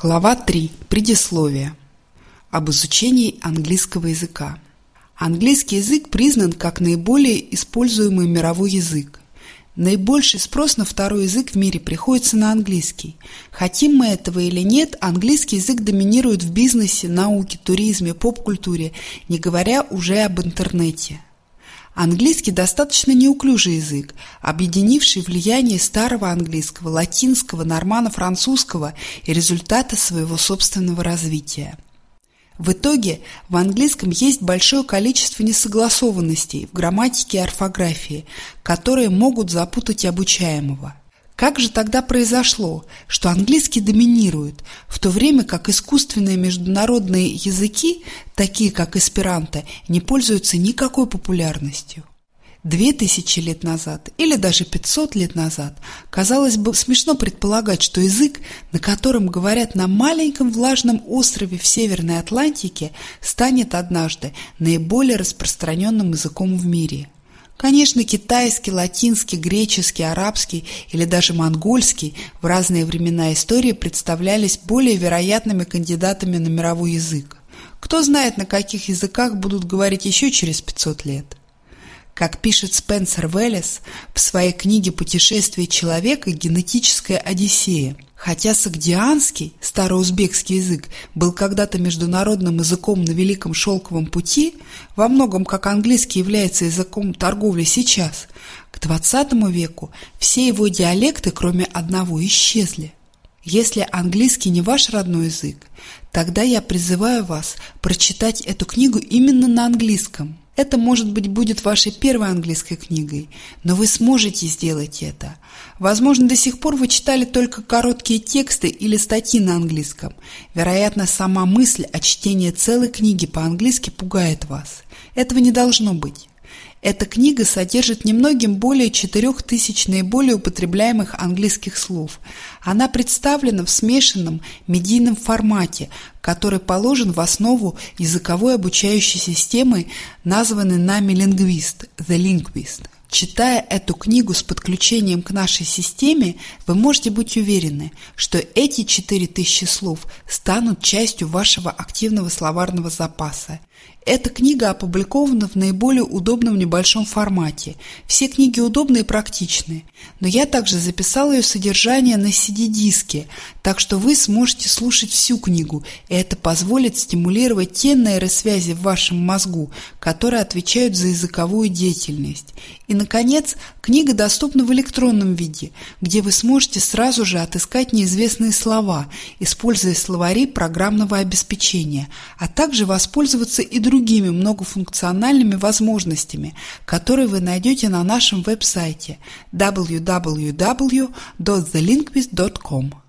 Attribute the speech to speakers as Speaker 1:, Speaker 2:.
Speaker 1: Глава 3. Предисловие. Об изучении английского языка. Английский язык признан как наиболее используемый мировой язык. Наибольший спрос на второй язык в мире приходится на английский. Хотим мы этого или нет, английский язык доминирует в бизнесе, науке, туризме, поп-культуре, не говоря уже об интернете – Английский достаточно неуклюжий язык, объединивший влияние старого английского, латинского, нормано-французского и результаты своего собственного развития. В итоге в английском есть большое количество несогласованностей в грамматике и орфографии, которые могут запутать обучаемого. Как же тогда произошло, что английский доминирует, в то время как искусственные международные языки, такие как эсперанто, не пользуются никакой популярностью? Две тысячи лет назад или даже пятьсот лет назад казалось бы смешно предполагать, что язык, на котором говорят на маленьком влажном острове в Северной Атлантике, станет однажды наиболее распространенным языком в мире – Конечно, китайский, латинский, греческий, арабский или даже монгольский в разные времена истории представлялись более вероятными кандидатами на мировой язык. Кто знает, на каких языках будут говорить еще через 500 лет. Как пишет Спенсер Веллес в своей книге «Путешествие человека. Генетическая Одиссея», Хотя сагдианский, староузбекский язык, был когда-то международным языком на Великом Шелковом пути, во многом как английский является языком торговли сейчас, к XX веку все его диалекты, кроме одного, исчезли. Если английский не ваш родной язык, тогда я призываю вас прочитать эту книгу именно на английском – это, может быть, будет вашей первой английской книгой, но вы сможете сделать это. Возможно, до сих пор вы читали только короткие тексты или статьи на английском. Вероятно, сама мысль о чтении целой книги по-английски пугает вас. Этого не должно быть. Эта книга содержит немногим более 4000 наиболее употребляемых английских слов. Она представлена в смешанном медийном формате, который положен в основу языковой обучающей системы, названной нами «Лингвист» – «The Linguist». Читая эту книгу с подключением к нашей системе, вы можете быть уверены, что эти 4000 слов станут частью вашего активного словарного запаса. Эта книга опубликована в наиболее удобном небольшом формате. Все книги удобны и практичны. Но я также записала ее содержание на CD-диске, так что вы сможете слушать всю книгу, и это позволит стимулировать те нейросвязи в вашем мозгу, которые отвечают за языковую деятельность. И, наконец, книга доступна в электронном виде, где вы сможете сразу же отыскать неизвестные слова, используя словари программного обеспечения, а также воспользоваться и другими многофункциональными возможностями, которые вы найдете на нашем веб-сайте www.thelinguist.com.